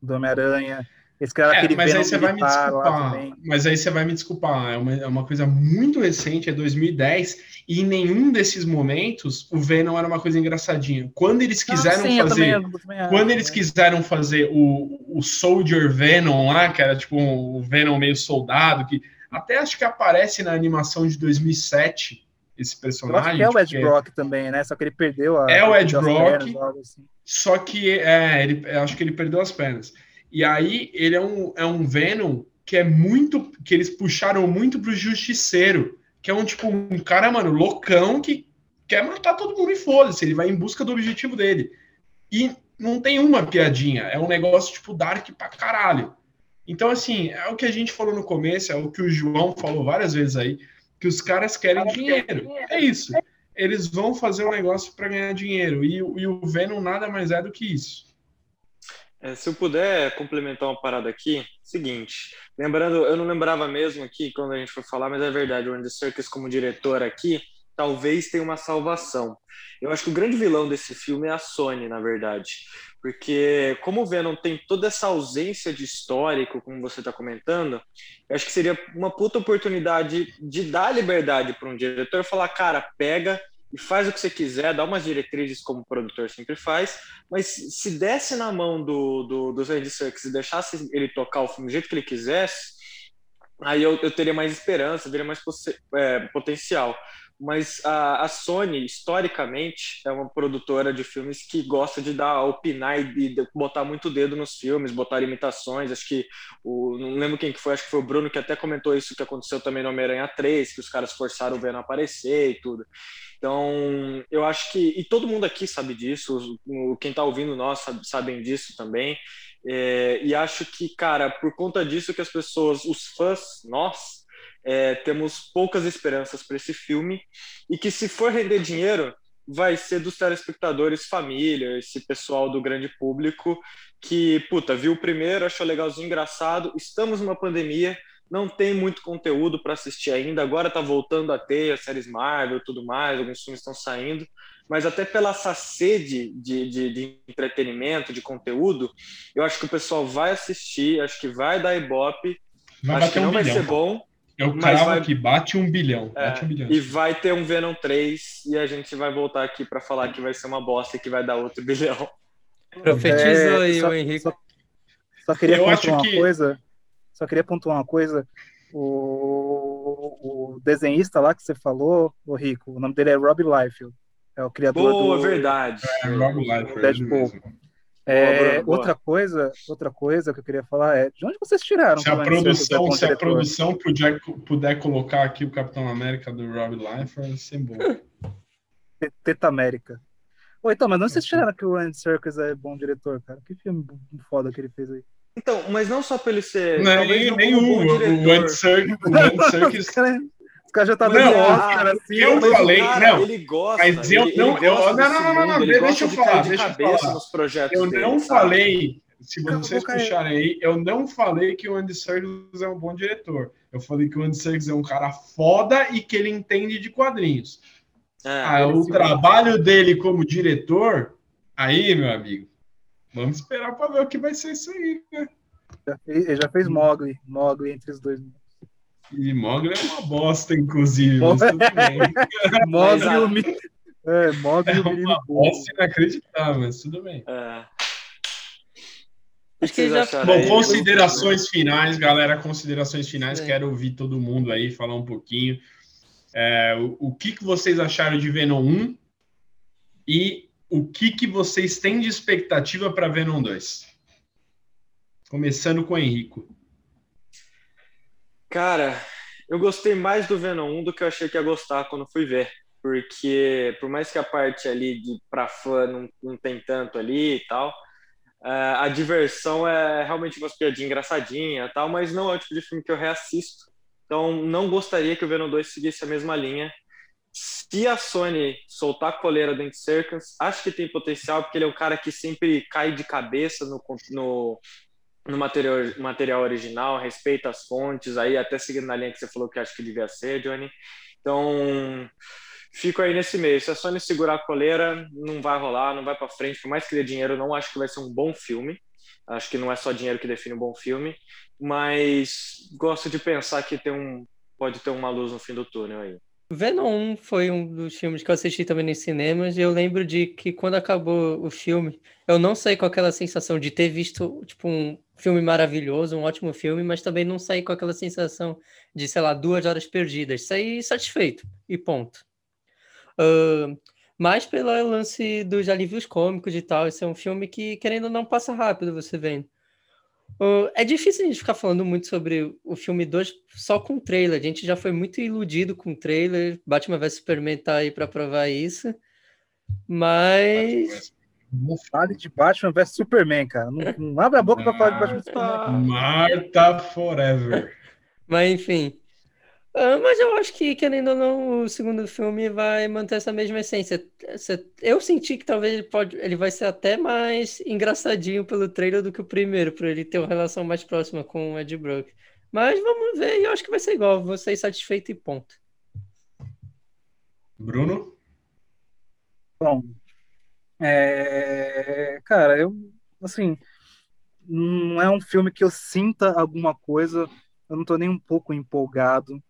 do Homem-Aranha. Eles criaram É, aquele mas aí você vai me desculpar. Mas aí você vai me desculpar. É uma, é uma coisa muito recente, é 2010, e em nenhum desses momentos o Venom era uma coisa engraçadinha. Quando eles quiseram Não, sim, eu fazer. também- eu também Quando eles né? quiseram fazer o, o Soldier Venom lá, que era tipo o Venom meio soldado, que até acho que aparece na animação de 2007, esse Eu acho personagem. que é o Ed porque- Brock também, né? Só que ele perdeu a. É o Ed Brock. pernas, assim. Só que é, ele, acho que ele perdeu as pernas. E aí ele é um, é um Venom que é muito. que eles puxaram muito pro Justiceiro, que é um tipo um cara, mano, loucão que quer matar todo mundo e foda-se, ele vai em busca do objetivo dele. E não tem uma piadinha, é um negócio tipo dark pra caralho. Então, assim, é o que a gente falou no começo, é o que o João falou várias vezes aí, que os caras querem dinheiro. É isso. Eles vão fazer um negócio para ganhar dinheiro. E, e o Venom nada mais é do que isso. É, se eu puder complementar uma parada aqui, seguinte, lembrando, eu não lembrava mesmo aqui quando a gente foi falar, mas é verdade, o Andy Serkis como diretor aqui, talvez tenha uma salvação. Eu acho que o grande vilão desse filme é a Sony, na verdade, porque como o Venom tem toda essa ausência de histórico, como você está comentando, eu acho que seria uma puta oportunidade de dar liberdade para um diretor falar, cara, pega e faz o que você quiser, dá umas diretrizes como o produtor sempre faz, mas se desse na mão do, do, do Andy Serkis e deixasse ele tocar o filme do jeito que ele quisesse, aí eu, eu teria mais esperança, teria mais é, potencial. Mas a, a Sony, historicamente, é uma produtora de filmes que gosta de dar, opinar e de botar muito dedo nos filmes, botar imitações. Acho que o, não lembro quem que foi, acho que foi o Bruno que até comentou isso que aconteceu também no Homem-Aranha 3, que os caras forçaram o Venom aparecer e tudo. Então, eu acho que, e todo mundo aqui sabe disso, quem está ouvindo nós sabe, sabem disso também, é, e acho que, cara, por conta disso que as pessoas, os fãs, nós, é, temos poucas esperanças para esse filme, e que se for render dinheiro, vai ser dos telespectadores família, esse pessoal do grande público, que, puta, viu o primeiro, achou legalzinho, engraçado, estamos numa pandemia, não tem muito conteúdo para assistir ainda. Agora tá voltando a ter as séries Marvel e tudo mais, alguns filmes estão saindo, mas até pela essa sede de, de, de entretenimento, de conteúdo, eu acho que o pessoal vai assistir, acho que vai dar ibope, Vai acho que um não vai bilhão. ser bom, Eu mas cravo vai- que bate um bilhão. é, Bate um bilhão. e vai ter um Venom 3 e a gente vai voltar aqui para falar que vai ser uma bosta e que vai dar outro bilhão. Profetizou É, aí, só- o Henrique. Só, só queria Eu acho uma que- coisa. Só queria pontuar uma coisa. O, o desenhista lá que você falou, o Rico, o nome dele é Rob Liefeld. É o criador Boa, do verdade. É, Rob Liefeld, Deadpool. mesmo. É, Boa, boa. outra coisa, outra coisa que eu queria falar é de onde vocês tiraram? Se a o Andy Serkis é produção, se a produção puder, puder colocar aqui o Capitão América do Rob Liefeld, bom. Te- Teta América. Ô, então, mas não vocês tiraram que o Andy Serkis é bom diretor, cara? Que filme foda que ele fez aí. Então, mas não só pelo ser. Não, talvez nem, como o, o. Andy Serkis, o Os caras caras já tá Não, dando ah, Oscar assim. eu falei, cara, não, ele gosta. mas eu ele, não- ele eu- gosta não, não, não, não, deixa eu falar, deixa eu falar. nos projetos Eu dele, não sabe? falei, se vocês puxarem aí, eu não falei que o Andy Serkis é um bom diretor. Eu falei que o Andy Serkis é um cara foda e que ele entende de quadrinhos. É, Ah, ele o trabalho dele como diretor, aí, meu amigo, vamos esperar para ver o que vai ser isso aí, né? Ele já fez Mogli, Mogli entre os dois. E Mogli é uma bosta, inclusive. mas tudo bem. Mogli e o mi- É, Mogli É e o menino uma bosta inacreditável, mas tudo bem. É. Acho que já Bom, considerações finais, galera. Considerações finais. Sim. Quero ouvir todo mundo aí falar um pouquinho. É, o, o que, que vocês acharam de Venom 1 e o que, que vocês têm de expectativa para Venom 2? Começando com o Henrico. Cara, eu gostei mais do Venom 1 do que eu achei que ia gostar quando fui ver. Porque, por mais que a parte ali de pra fã não, não tem tanto ali e tal, uh, a diversão é realmente umas piadinhas engraçadinhas e tal, mas não é o tipo de filme que eu reassisto. Então, não gostaria que o Venom 2 seguisse a mesma linha. Se a Sony soltar a coleira dentro de Circus, acho que tem potencial, porque ele é um cara que sempre cai de cabeça no, no, no material, material original, respeita as fontes, aí até seguindo na linha que você falou que acho que devia ser, Johnny. Então, fico aí nesse meio. Se a Sony segurar a coleira, não vai rolar, não vai para frente. Por mais que dê dinheiro, não acho que vai ser um bom filme. Acho que não é só dinheiro que define um bom filme, mas gosto de pensar que tem um, pode ter uma luz no fim do túnel aí. Venom 1 foi um dos filmes que eu assisti também nos cinemas, e eu lembro de que quando acabou o filme, eu não saí com aquela sensação de ter visto, tipo, um filme maravilhoso, um ótimo filme, mas também não saí com aquela sensação de, sei lá, duas horas perdidas. Saí satisfeito, e ponto. Uh, mas pelo lance dos alívios cômicos e tal, esse é um filme que, querendo ou não, passa rápido, você vendo. É difícil a gente ficar falando muito sobre o filme 2 só com o trailer. A gente já foi muito iludido com o trailer. Batman vs Superman tá aí para provar isso. Mas. Não fale de Batman vs Superman, cara. Não, não abre a boca para falar de Batman vs Superman. Marta Forever. Mas enfim. Uh, mas eu acho que, querendo ou não, o segundo filme vai manter essa mesma essência. Eu senti que talvez ele, pode, ele vai ser até mais engraçadinho pelo trailer do que o primeiro, por ele ter uma relação mais próxima com o Ed Brook. Mas vamos ver, e eu acho que vai ser igual, vou sair satisfeito e ponto. Bruno? Bom, é... cara, eu, assim, não é um filme que eu sinta alguma coisa, eu não tô nem um pouco empolgado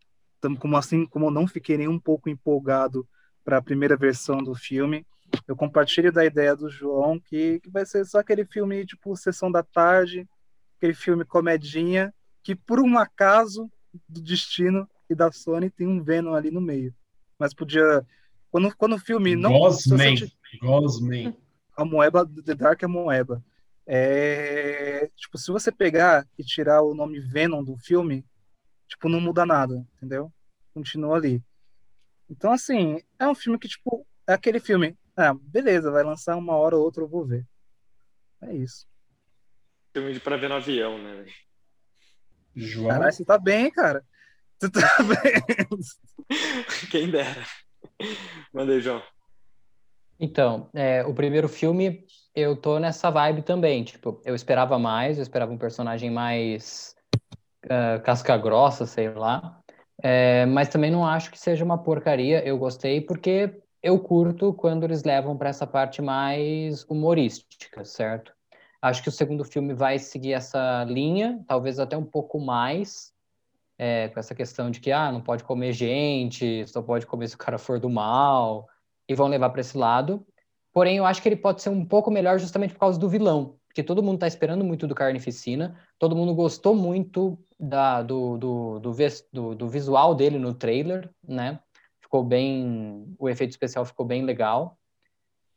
como assim como eu não fiquei nem um pouco empolgado para a primeira versão do filme, eu compartilho da ideia do João que, que vai ser só aquele filme tipo sessão da tarde, aquele filme comedinha que por um acaso do destino e da Sony tem um Venom ali no meio. Mas podia quando quando o filme não Gosman, Gosman. A Moeba The Dark é Moeba. É, tipo, se você pegar e tirar o nome Venom do filme, tipo, não muda nada, entendeu? Continua ali. Então, assim, é um filme que, tipo, é aquele filme, ah, beleza, vai lançar uma hora ou outra, eu vou ver. É isso. Filme pra ver no avião, né? João. Caralho, você tá bem, cara. Você tá bem. Quem dera. Mandei, João. Então, é, o primeiro filme, eu tô nessa vibe também. Tipo, eu esperava mais, eu esperava um personagem mais casca grossa, sei lá. É, mas também não acho que seja uma porcaria. Eu gostei porque eu curto quando eles levam para essa parte mais humorística, certo? Acho que o segundo filme vai seguir essa linha, talvez até um pouco mais, é, com essa questão de que ah, não pode comer gente, só pode comer se o cara for do mal, e vão levar para esse lado. Porém, eu acho que ele pode ser um pouco melhor justamente por causa do vilão porque todo mundo está esperando muito do Carnificina, todo mundo gostou muito da, do, do, do, do, do visual dele no trailer, né? Ficou bem, o efeito especial ficou bem legal.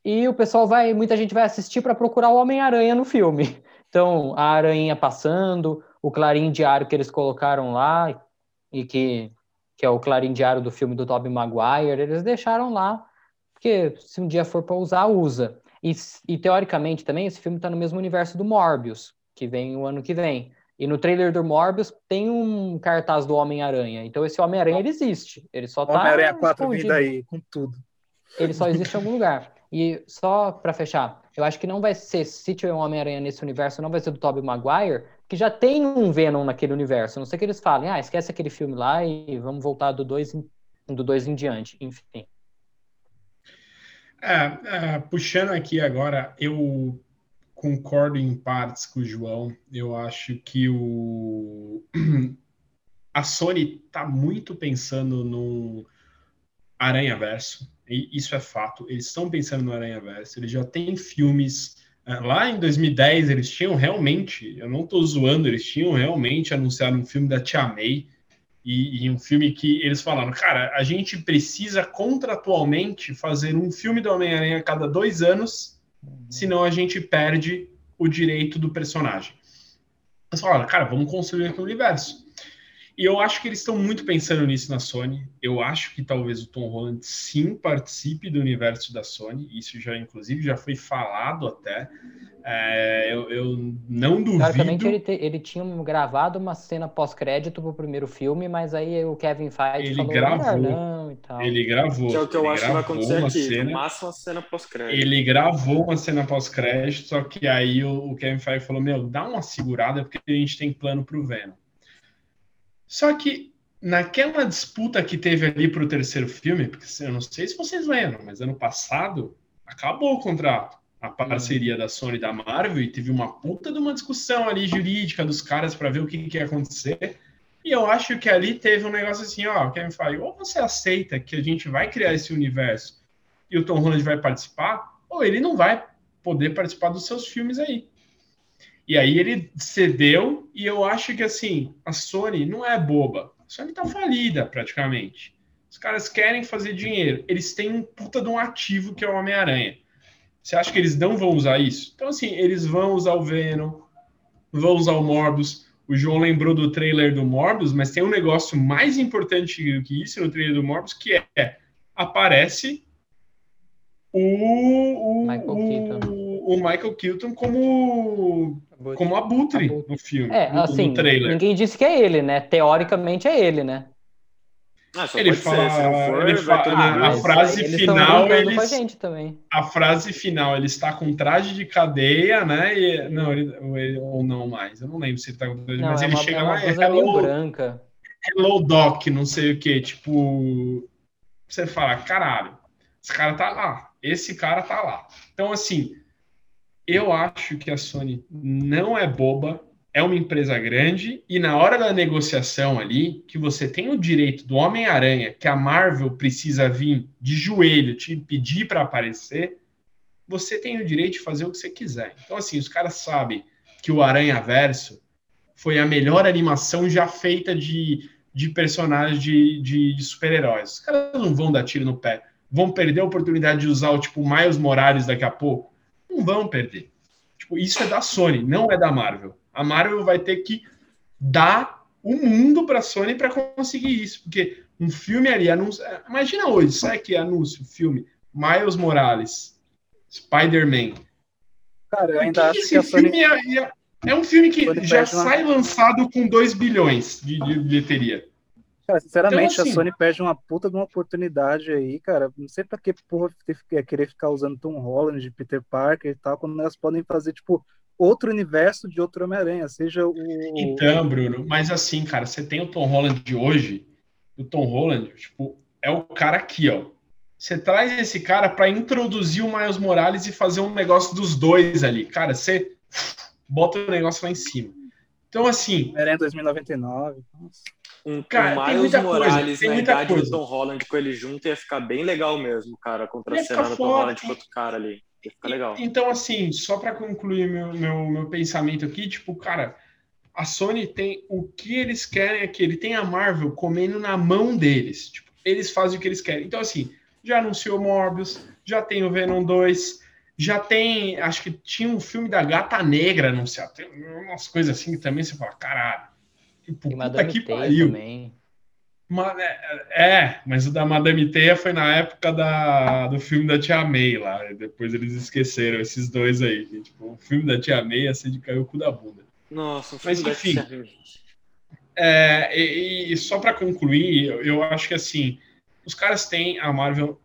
E o pessoal vai, muita gente vai assistir para procurar o Homem-Aranha no filme. Então, a aranha passando, o clarim diário que eles colocaram lá, e que, que é o clarim diário do filme do Tobey Maguire, eles deixaram lá, porque se um dia for para usar, usa. E, e teoricamente também esse filme está no mesmo universo do Morbius, que vem o ano que vem. E no trailer do Morbius tem um cartaz do Homem-Aranha. Então esse Homem-Aranha ele existe. Ele só tá. Homem-Aranha 4 vindo aí, com tudo. Ele só existe em algum lugar. E só para fechar, eu acho que não vai ser, se tiver um Homem-Aranha nesse universo, não vai ser do Tobey Maguire, que já tem um Venom naquele universo. A não sei que eles falem, ah, esquece aquele filme lá e vamos voltar do 2 do dois em diante. Enfim. É, é, puxando aqui agora, eu concordo em partes com o João. Eu acho que o a Sony está muito pensando no Aranha Verso. Isso é fato. Eles estão pensando no Aranha Verso. Eles já têm filmes. É, lá em 2010, eles tinham realmente, eu não estou zoando, eles tinham realmente anunciado um filme da Tia May e, e, um filme que eles falaram, cara, a gente precisa contratualmente fazer um filme do Homem-Aranha a cada dois anos, uhum. senão a gente perde o direito do personagem. Eles falaram, cara, vamos construir aqui o universo. E eu acho que eles estão muito pensando nisso na Sony. Eu acho que talvez o Tom Holland sim participe do universo da Sony. Isso já, inclusive, já foi falado até. É, eu, eu, não duvido. Teoricamente, ele, te, ele tinha gravado uma cena pós-crédito pro primeiro filme, mas aí o Kevin Feige ele falou gravou, não e tal. Ele gravou. Que é o que eu acho que vai acontecer aqui. Cena, no máximo uma cena pós-crédito. Ele gravou uma cena pós-crédito, só que aí o, o Kevin Feige falou: Meu, dá uma segurada, porque a gente tem plano pro Venom. Só que naquela disputa que teve ali para o terceiro filme, porque eu não sei se vocês lembram, mas ano passado acabou o contrato, a parceria da Sony e da Marvel, e teve uma puta de uma discussão ali jurídica dos caras para ver o que, que, ia acontecer. E eu acho que ali teve um negócio assim, ó, Kevin Feige, ou você aceita que a gente vai criar esse universo e o Tom Holland vai participar, ou ele não vai poder participar dos seus filmes aí. E aí ele cedeu, e eu acho que assim, a Sony não é boba. A Sony tá falida praticamente. Os caras querem fazer dinheiro. Eles têm um puta de um ativo que é o Homem-Aranha. Você acha que eles não vão usar isso? Então, assim, eles vão usar o Venom, vão usar o Morbius. O João lembrou do trailer do Morbius, mas tem um negócio mais importante do que isso no trailer do Morbius, que é aparece o, o, Michael o, o Michael Keaton como como abutre, abutre. no filme. É, no, assim, no trailer. ninguém disse que é ele, né? Teoricamente é ele, né? Ah, ele fala, ser, for, ele fala a, a frase final, eles, a gente também. a frase final, ele está com traje de cadeia, né? E, não, ele, ele, ou não mais, eu não lembro se ele está com traje, não, mas é ele uma, chega é lá, é hello, branca. hello doc, não sei o que, tipo, você fala, caralho, esse cara tá lá, esse cara tá lá. Então, assim, eu acho que a Sony não é boba, é uma empresa grande e na hora da negociação ali, que você tem o direito do Homem-Aranha, que a Marvel precisa vir de joelho te pedir para aparecer, você tem o direito de fazer o que você quiser. Então, assim, os caras sabem que o Aranha Verso foi a melhor animação já feita de, de personagens de, de, de super-heróis. Os caras não vão dar tiro no pé. Vão perder a oportunidade de usar o tipo Miles Morales daqui a pouco não vão perder. Tipo, isso é da Sony, não é da Marvel. A Marvel vai ter que dar o mundo para a Sony para conseguir isso, porque um filme ali anuncia, imagina hoje, sai que anúncio, filme Miles Morales, Spider-Man. Cara, eu ainda acho que a Sony é, é, um filme que já sai lançado com 2 bilhões de, de bilheteria. Cara, sinceramente, então, assim, a Sony perde uma puta de uma oportunidade aí, cara. Não sei pra que porra querer ficar usando Tom Holland, de Peter Parker e tal, quando elas podem fazer, tipo, outro universo de outro Homem-Aranha, seja o. Então, Bruno, mas assim, cara, você tem o Tom Holland de hoje, o Tom Holland, tipo, é o cara aqui, ó. Você traz esse cara para introduzir o Miles Morales e fazer um negócio dos dois ali. Cara, você bota o negócio lá em cima. Então, assim. Homem-Aranha 2099. Nossa. Um, cara, um Miles Morales coisa, na idade coisa. do Tom Holland com ele junto ia ficar bem legal mesmo, cara, contracenando o Tom Holland com outro cara ali. Ia ficar legal. Então, assim, só para concluir meu, meu, meu pensamento aqui, tipo, cara, a Sony tem o que eles querem aqui. Ele tem a Marvel comendo na mão deles. Tipo, eles fazem o que eles querem. Então, assim, já anunciou Morbius, já tem o Venom 2, já tem. Acho que tinha um filme da Gata Negra anunciado. Tem umas coisas assim que também você fala, caralho. Tipo, e Madame que pariu. também. É, é, mas o da Madame Teia foi na época da, do filme da Tia May lá. Depois eles esqueceram esses dois aí. tipo, o filme da Tia May assim de cair o cu da bunda. Nossa, o filme mas enfim. É, e, e, só para concluir, eu, eu acho que assim, os caras têm a Marvel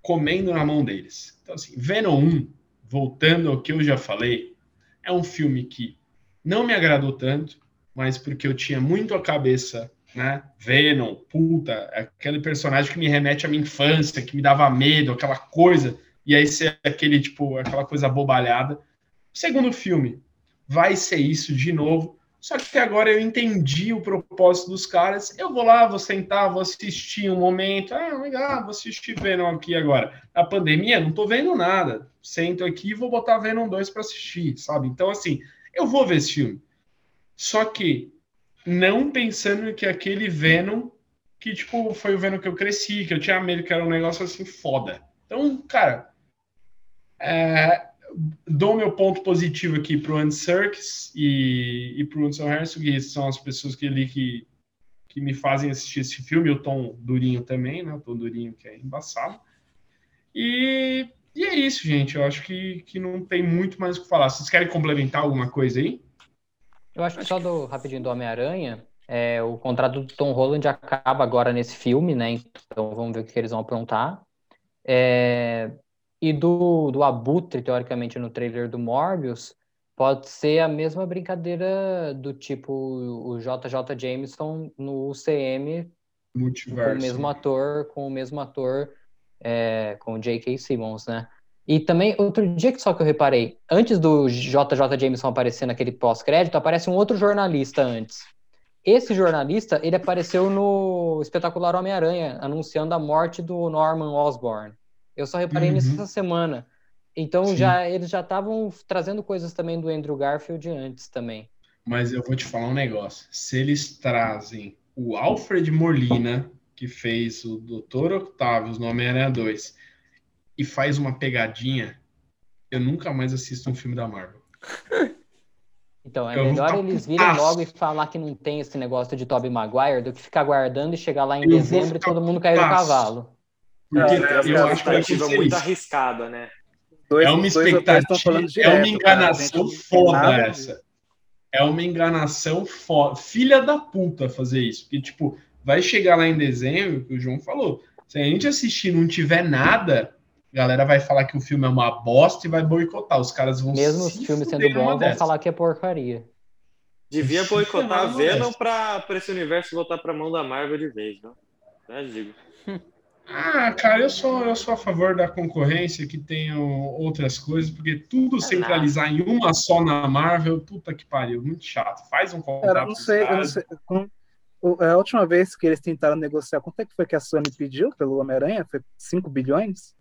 comendo na mão deles. Então, assim, Venom 1, voltando ao que eu já falei, é um filme que não me agradou tanto mas porque eu tinha muito a cabeça, né? Venom, puta, aquele personagem que me remete à minha infância, que me dava medo, aquela coisa, e aí ser aquele, tipo, aquela coisa bobalhada. O segundo filme vai ser isso de novo, só que agora eu entendi o propósito dos caras. Eu vou lá, vou sentar, vou assistir um momento. Ah, legal, vou assistir Venom aqui agora. Na pandemia, não tô vendo nada. Sento aqui e vou botar Venom 2 para assistir, sabe? Então, assim, eu vou ver esse filme. Só que não pensando que aquele Venom, que tipo, foi o Venom que eu cresci, que eu tinha medo, que era um negócio assim foda. Então, cara, é, dou meu ponto positivo aqui para o Andy Serkis e, e para o Hudson Harrison, que são as pessoas que ali que, que me fazem assistir esse filme, o Tom Durinho também, né? O Tom Durinho que é embaçado. E, e é isso, gente. Eu acho que, que não tem muito mais o que falar. Vocês querem complementar alguma coisa aí? Eu acho que só do rapidinho do Homem-Aranha, é, o contrato do Tom Holland acaba agora nesse filme, né? Então vamos ver o que eles vão aprontar. É, e do, do Abutre, teoricamente, no trailer do Morbius, pode ser a mesma brincadeira do tipo o JJ Jameson no UCM Multiverso. com o mesmo ator, com o mesmo ator, é, com o J.K. Simmons, né? E também, outro dia que só que eu reparei, antes do JJ Jameson aparecer naquele pós-crédito, aparece um outro jornalista antes. Esse jornalista, ele apareceu no Espetacular Homem-Aranha, anunciando a morte do Norman Osborn. Eu só reparei Uhum. nisso essa semana. Então Sim. já eles já estavam trazendo coisas também do Andrew Garfield antes também. Mas eu vou te falar um negócio. Se eles trazem o Alfred Molina, que fez o Dr. Octavius no Homem-Aranha 2, e faz uma pegadinha, eu nunca mais assisto um filme da Marvel. Então, é Eu melhor eles virem putaço. logo e falar que não tem esse negócio de Tobey Maguire do que ficar guardando e chegar lá em Eu dezembro e todo mundo cair do cavalo. Porque É, Tem é, uma eu acho que acontecer muito isso. arriscada, né? Dois- É uma expectativa, falando é uma direto, cara. Enganação tem foda nada essa. É uma enganação foda. Filha da puta fazer isso. Porque, tipo, vai chegar lá em dezembro, o que o João falou. Se a gente assistir e não tiver nada, a galera vai falar que o filme é uma bosta e vai boicotar. Os caras vão Mesmo os filmes sendo bons, vão falar que é porcaria. Devia boicotar a não, Venom pra, pra esse universo voltar pra mão da Marvel de vez, viu? Já digo. Ah, cara, eu sou, eu sou a favor da concorrência, que tenham outras coisas, porque tudo centralizar em uma só na Marvel, puta que pariu, muito chato. Faz um contrato. Cara, eu não sei, eu não sei. com- o- a última vez que eles tentaram negociar, quanto é que foi que a Sony pediu pelo Homem-Aranha? Foi 5 bilhões?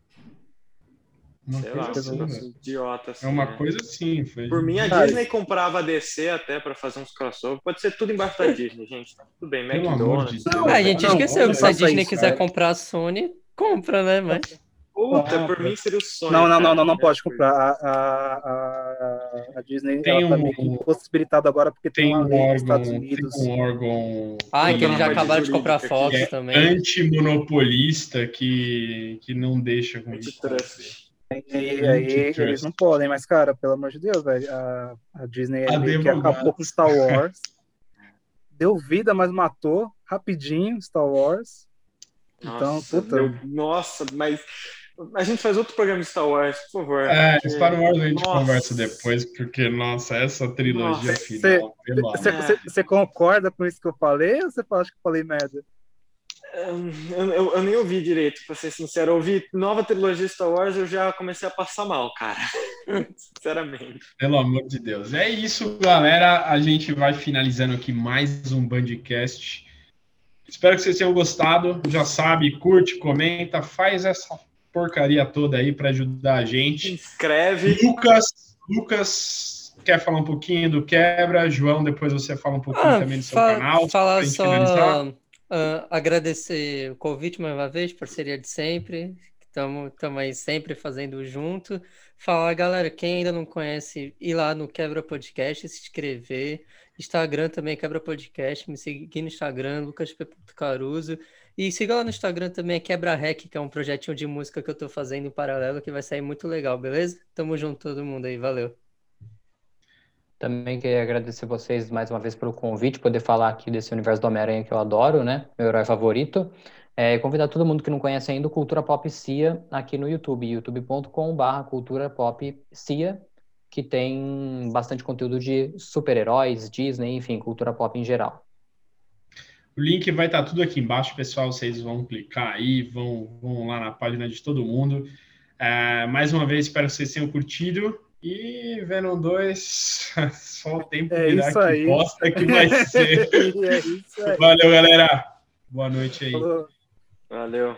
Uma Sei coisa lá, assim, idiota assim. É uma né? coisa assim. Foi... Por mim, a Cara, Disney comprava a DC até pra fazer uns crossover. Pode ser tudo embaixo da Disney, gente. Tá tudo bem, Pelo amor de McDonald's. Ah, a gente Não, esqueceu não que se a Disney isso, quiser cara. comprar a Sony, compra, né? Mas Puta, por mim seria o sonho. Não, não, não, não, não pode comprar. A, a, a, a Disney Tem ela tá um- meio que impossibilitada agora porque tem, Tem um órgão, Estados tem Unidos. um órgão Ah, Tem que eles já acabaram de comprar Fox é também. antimonopolista que, que não deixa com isso. Antitrust. E aí Antitrust. eles não podem, mas, cara, pelo amor de Deus, velho, a, a Disney é meio que acabou com Star Wars. Deu vida, mas matou rapidinho Star Wars. Então, Nossa, puta. meu- nossa, mas a gente faz outro programa de Star Wars, por favor. É, porque- Star Wars a gente Nossa. conversa depois, porque, nossa, essa trilogia Nossa. final. É. você concorda com isso que eu falei ou você acha que eu falei merda? Eu, eu- eu nem ouvi direito, pra ser sincero. Eu ouvi nova trilogia Star Wars eu já comecei a passar mal, cara. Sinceramente. Pelo amor de Deus. É isso, galera. A gente vai finalizando aqui mais um Bandcast. Espero que vocês tenham gostado. Já sabe, curte, comenta, faz essa porcaria toda aí para ajudar a Se gente. inscreve. Lucas, Lucas, quer falar um pouquinho do Quebra? João, depois você fala um pouquinho Ah, também do seu fa- canal. gente só, finalizar. Ah, agradecer o convite mais uma vez, parceria de sempre. Estamos aí sempre fazendo junto. Falar, galera, quem ainda não conhece, ir lá no Quebra Podcast, se inscrever. Instagram também, Quebra Podcast. Me seguir no Instagram, lucasp.caruso. E siga lá no Instagram também, Quebra Rec, que é um projetinho de música que eu tô fazendo em paralelo, que vai sair muito legal, beleza? Tamo junto todo mundo aí, valeu. Também queria agradecer vocês mais uma vez pelo convite, poder falar aqui desse universo do Homem-Aranha que eu adoro, né? Meu herói favorito. É, convidar todo mundo que não conhece ainda o Cultura Pop Cia aqui no YouTube, youtube.com.br Cultura Pop Cia, que tem bastante conteúdo de super-heróis, Disney, enfim, cultura pop em geral. O link vai estar tudo aqui embaixo, pessoal. Vocês vão clicar aí, vão, vão lá na página de todo mundo. É, mais uma vez, espero que vocês tenham curtido. E Venom 2, só o tempo É isso que aí. bosta que vai ser. é isso aí. Valeu, galera. Boa noite aí. Falou. Valeu.